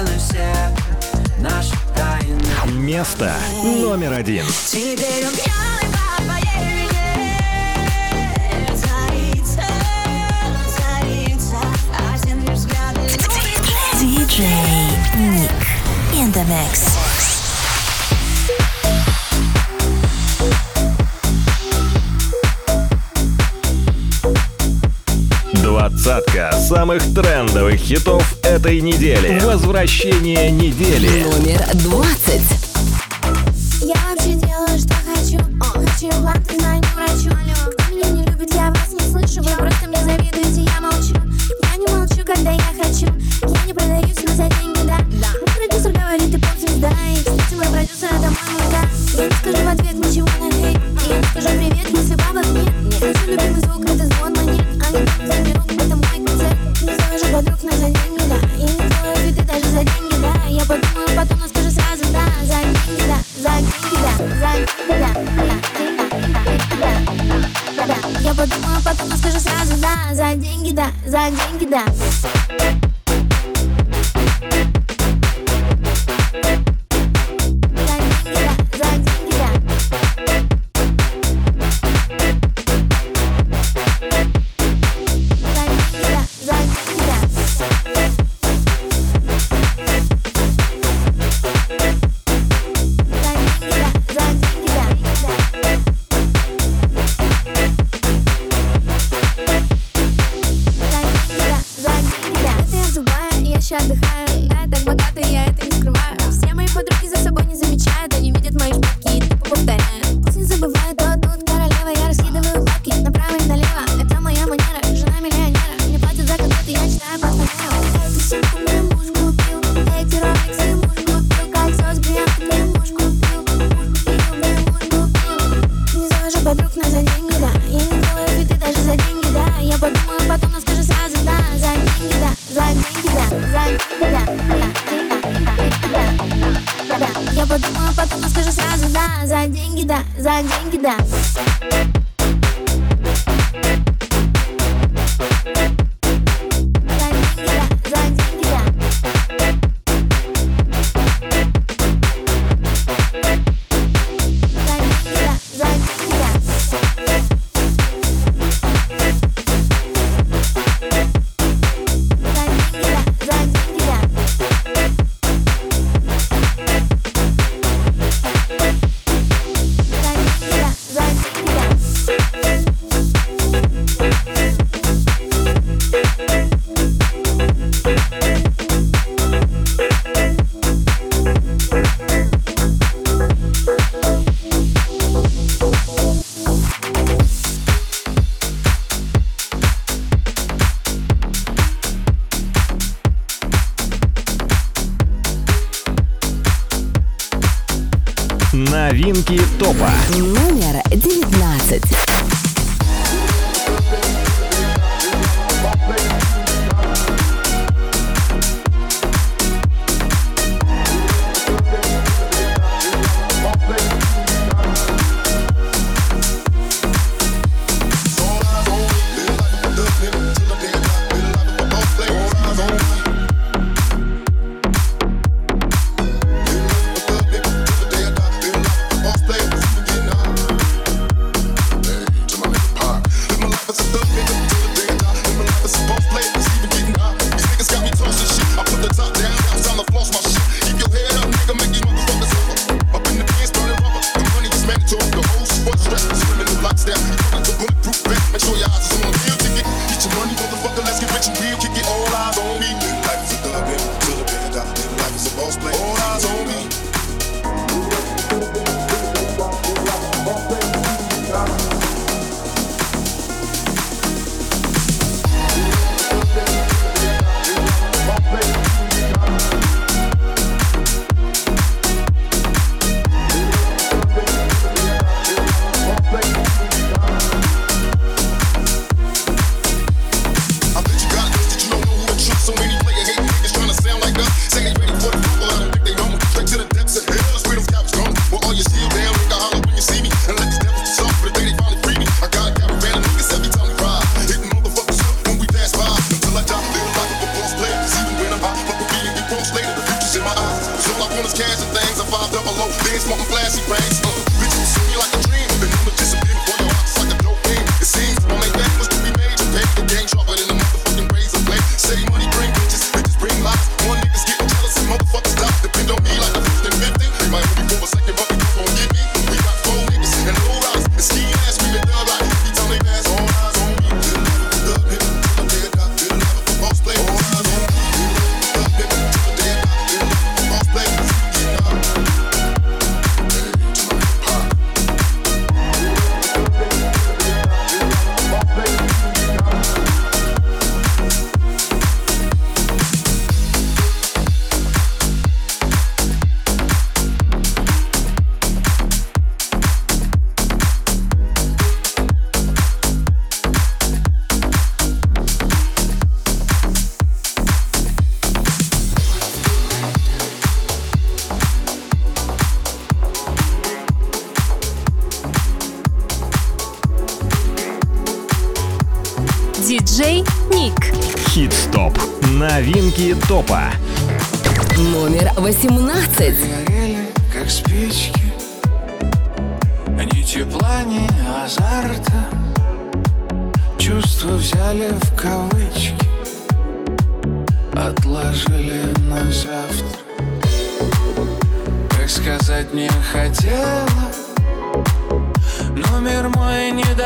тайны все, наши тайны. Место номер один. Теперь он пьяный. А Ник in the mix. Двадцатка самых трендовых хитов этой недели. Возвращение недели. Номер двадцать.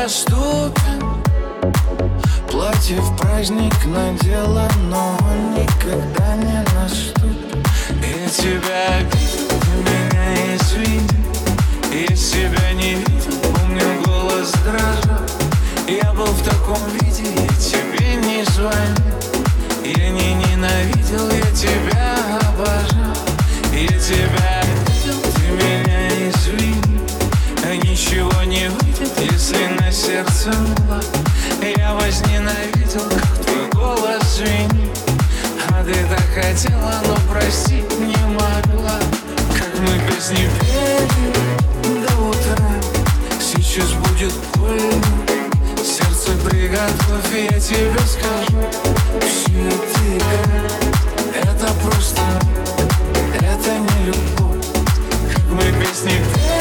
Мой недоступен Платье в праздник надела, но он никогда не наступит. Я тебя видел, ты меня извини. Я себя не видел, помню голос дрожал. Я был в таком виде, я тебе не звонил. Я не ненавидел, я тебя обожал. Я тебя видел, ты меня извини. Ничего не выйдет, если на сердце мла Я возненавидел, как твой голос звенит. А ты так хотела, но простить не могла. Как мы песни пели до утра. Сейчас будет больно. Сердце приготовь, я тебе скажу. Все игра, это просто. Это не любовь. Как мы песни пели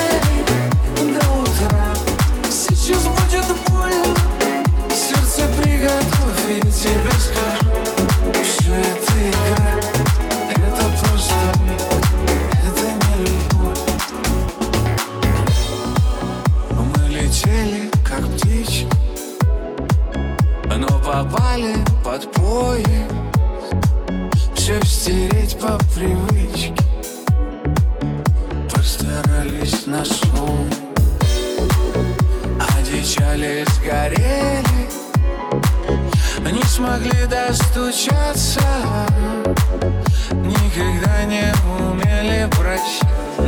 Не смогли достучаться. Никогда не умели прощать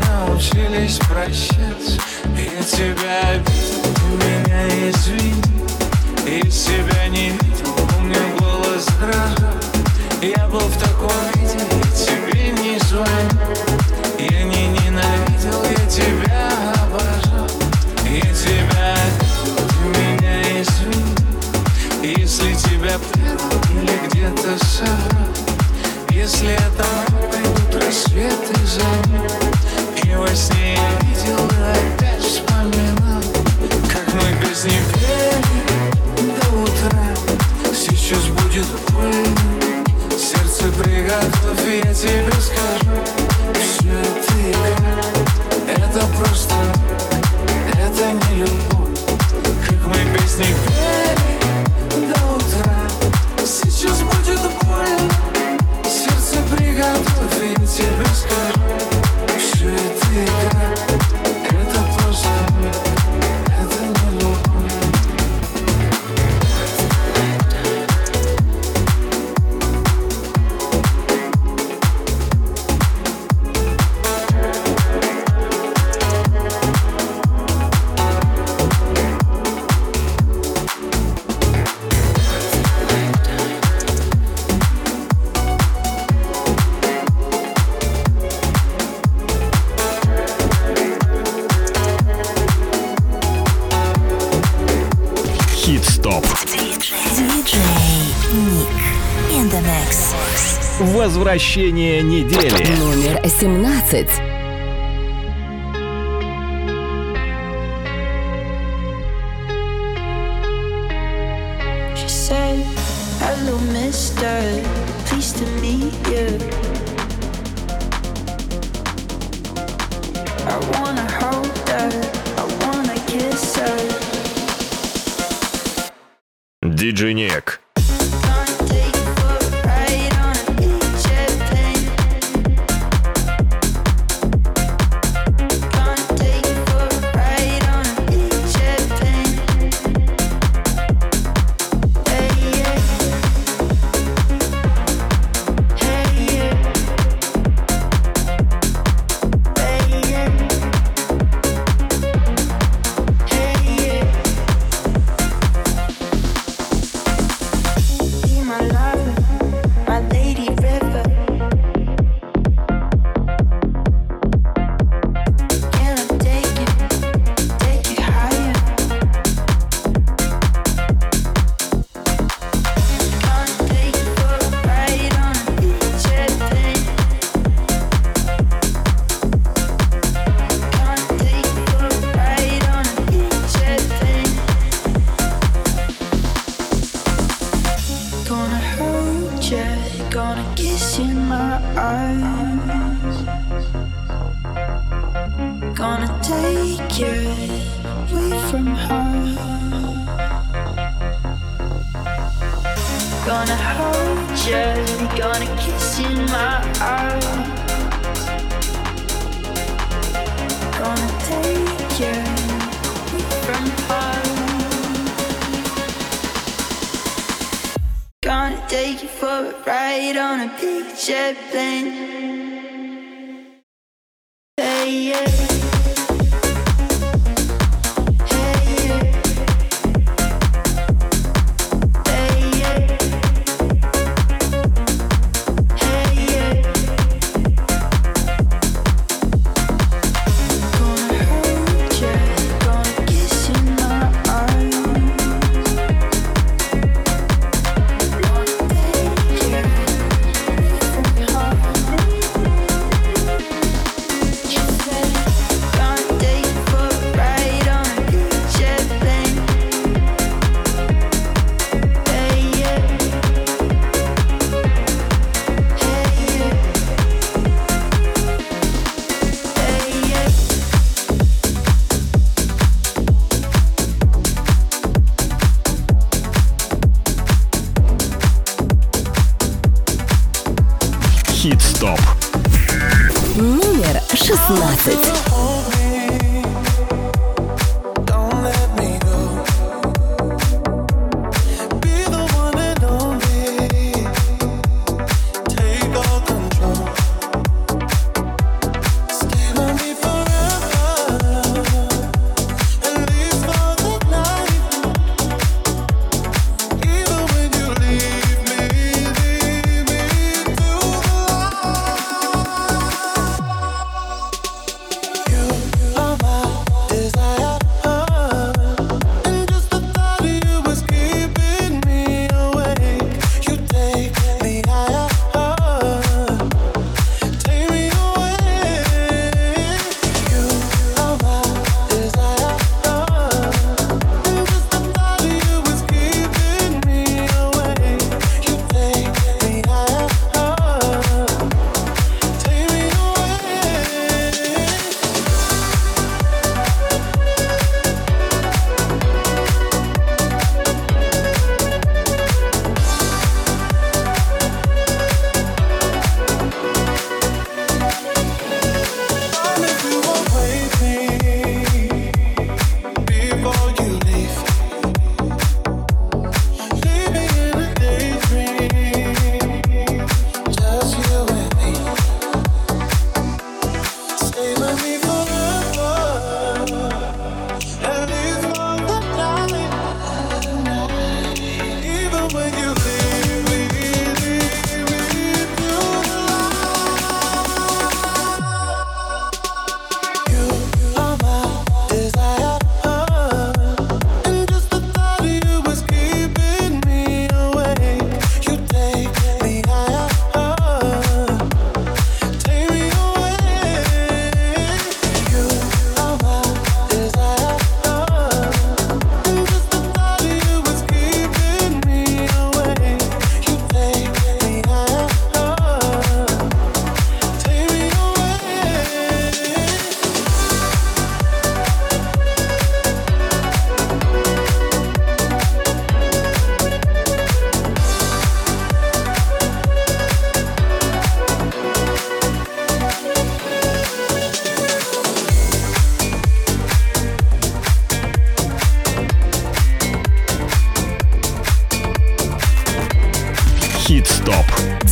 Научились прощаться. Я тебя ты меня извини И себя не видел, помню голос дрожал Я был в Если это мог, придут рассветы за ним И во сне я видел, и опять вспоминал Как мы песни пели до утра. Сейчас будет больно. Сердце приготовь, я тебе скажу Обращение недели. Номер 17. Hello, mister. Pleased to meet you. I wanna hold her. I wanna kiss her. Диджинек.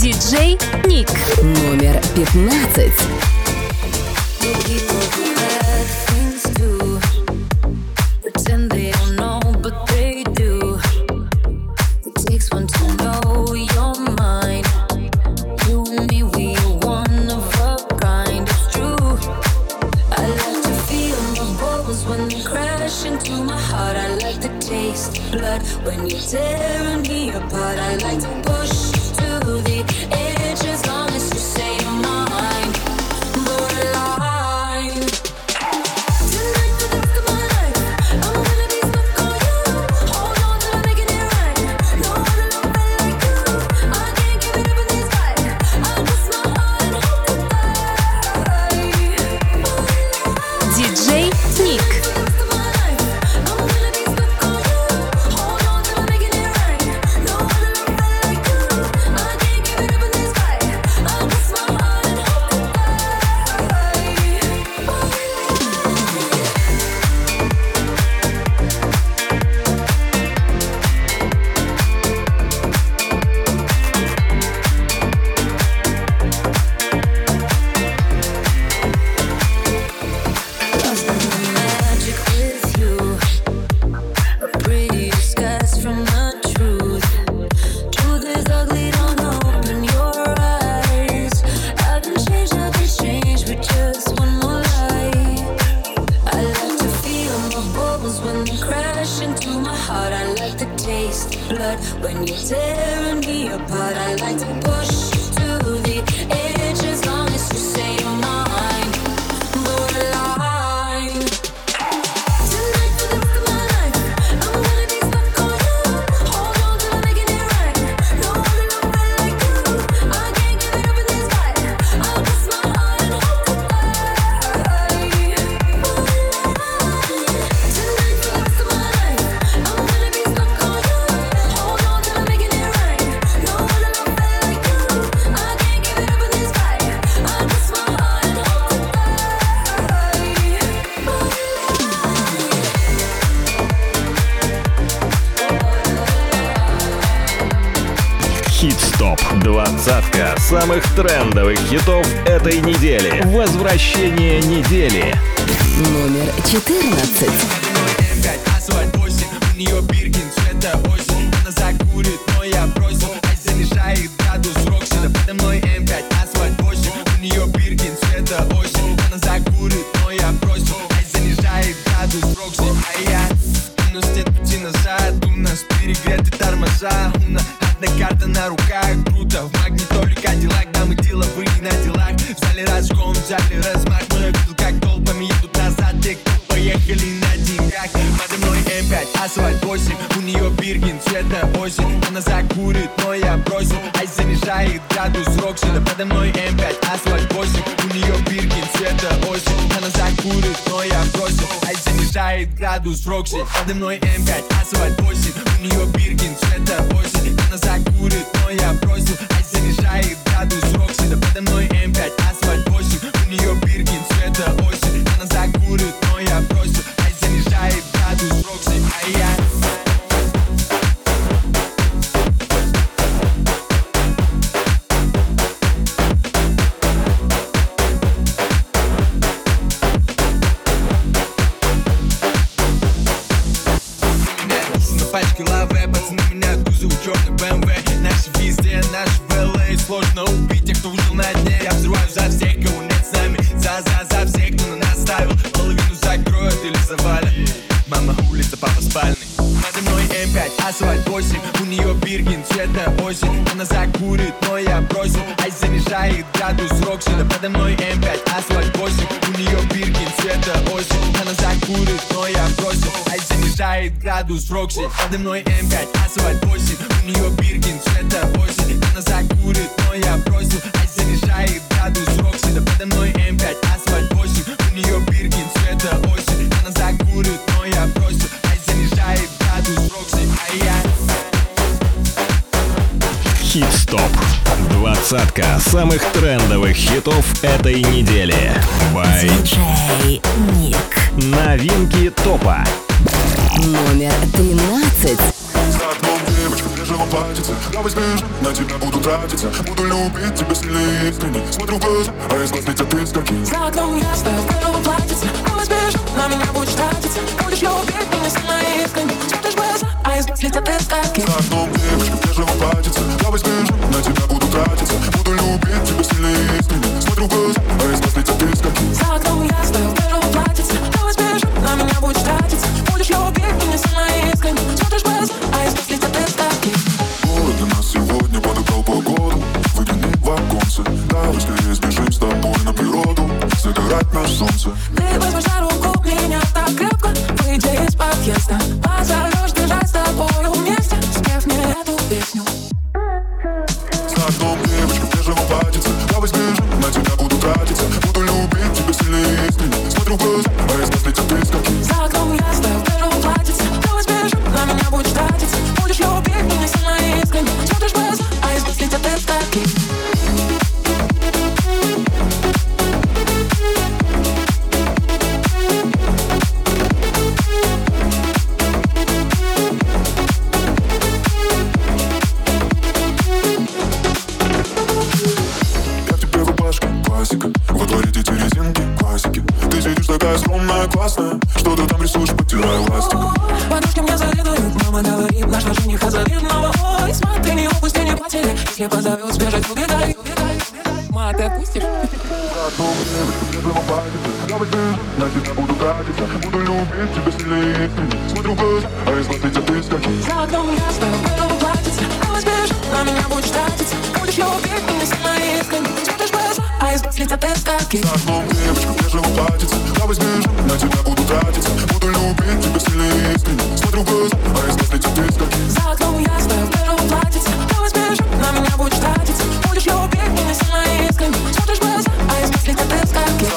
диджей Ник. Номер пятнадцать. taste blood when you're tearing me apart. I like to push to the edge. самых трендовых хитов этой недели. Возвращение недели. Номер 14. Подо мной М5, асфальт, madrugoso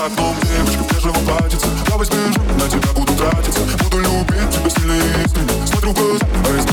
окном девушка в бежевом платьице. Я возьму на тебя буду тратиться. Буду любить тебя сильно и Смотрю в глаза, а из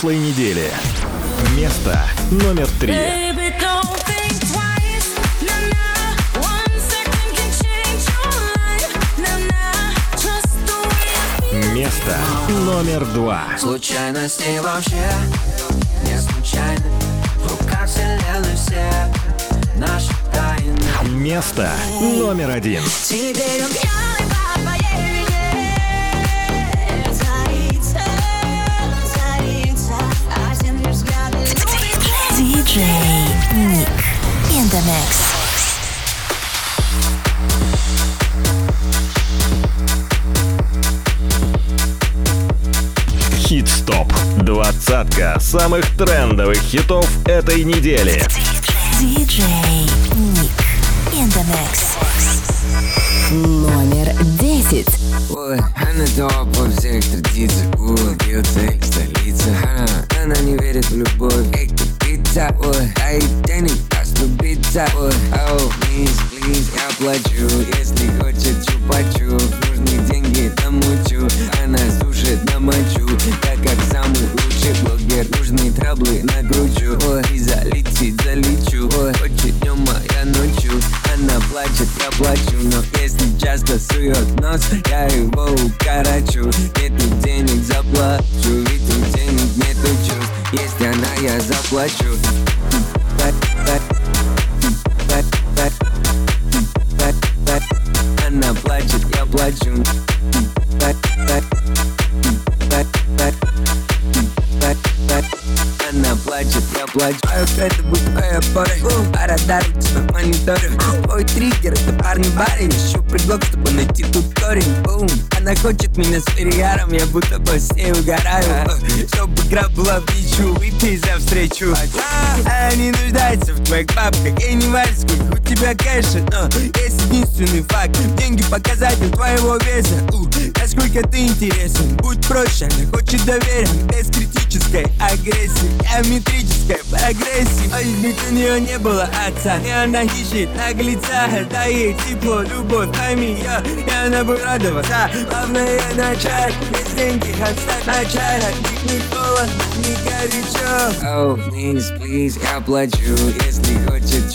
прошлой недели. Место номер три. Baby. Место номер два. Случайности вообще не случайны В руках вселенной все наши тайны Место номер один. Теперь mix. Хит-стоп. Двадцатка самых трендовых хитов этой недели. DJ Nick in the mix. Номер 10. Ой, она всех их столица не верит в любовь Эй, пицца, ой, а и денег оступиться Ой, оу, плиз, я плачу Если хочет чупачу Нужны деньги, намучу Она сушит на мочу Так как самый лучший блогер. Нужны траблы накручу Ой, и залетит, залечу. Ой, хочет днем, а я ночью. Она плачет, я плачу Но если часто сует нос. Я его укорочу. Нету денег, заплачу. Ведь у денег нету чувств. Если она, я заплачу. Она toi Мою это бухая поры А радар у тебя мониторю Твой триггер это парни барин Ищу предлог, чтобы найти тут корень Бум. Она хочет меня с перегаром Я будто бы сей угораю Чтобы игра была в ничью Выпей за встречу Она не нуждается в твоих бабках И не важно, сколько у тебя кэша Но есть единственный факт. Деньги показатель твоего веса Насколько ты интересен? Будь проще, она хочет доверия Без критической агрессии. А Геометрической прогрессии агрессив А ведь у нее не было отца. И она ищет наглеца Да ей тепло, любовь, а пойми я И она бы радоваться. Главное начать, без деньги отстать Начать от них не холодно, не горячо. Oh, please, please, я плачу Если хочется.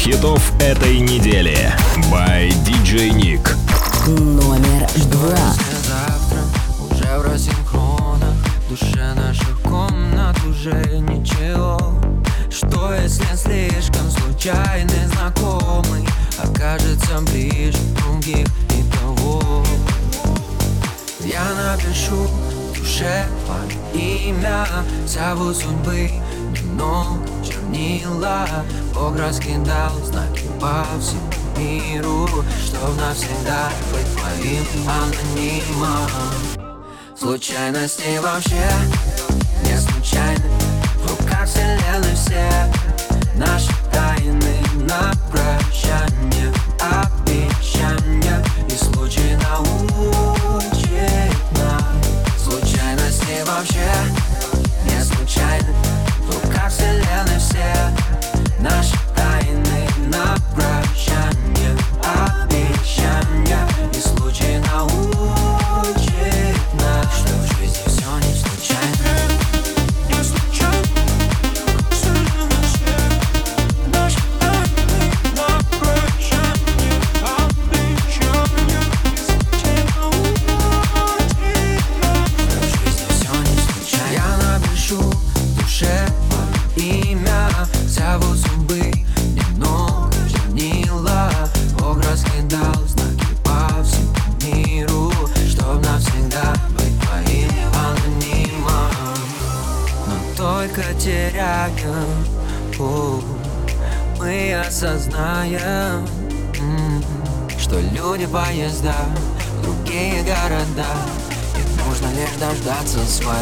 хитов этой недели. By DJ Nick. Номер два. Завтра уже в рассинхронах Душе наших комнат уже ничего Что если слишком случайный знакомый Окажется ближе других и того Я напишу душе имя Зову судьбы, но подняла Бог раскидал знаки по всему миру Чтоб навсегда быть твоим анонимом. Случайности вообще не случайны. В руках вселенной все наши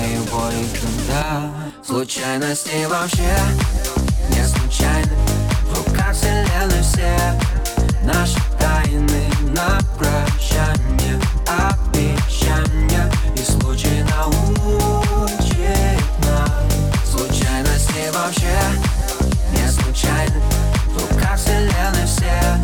его легенда Случайности вообще не случайны. В руках вселенной все наши тайны на прощание Обещания. И случай научит нас. Случайности вообще не случайны. В руках вселенной все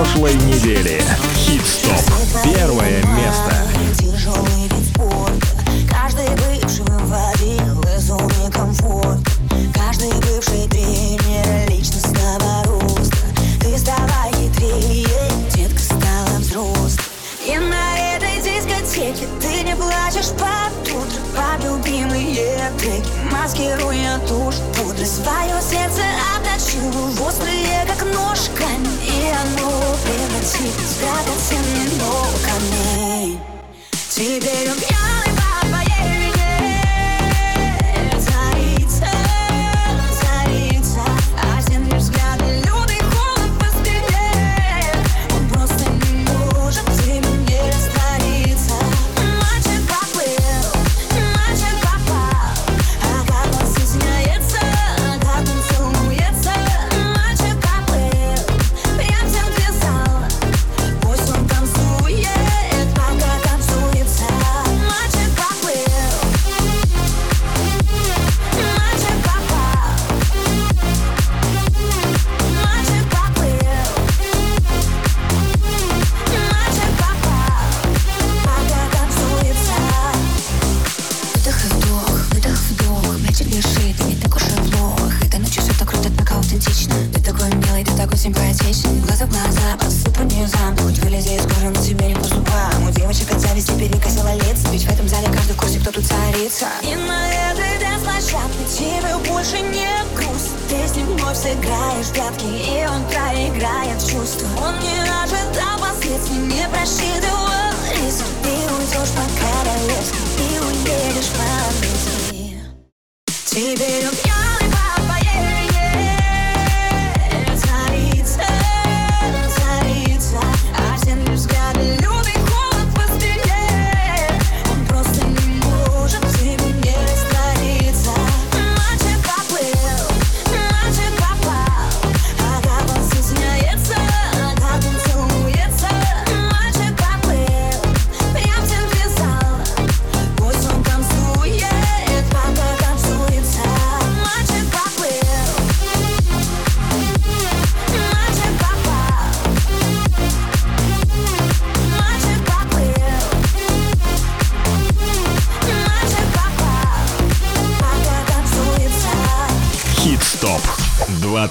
прошлой недели. Хит-стоп. Первое место.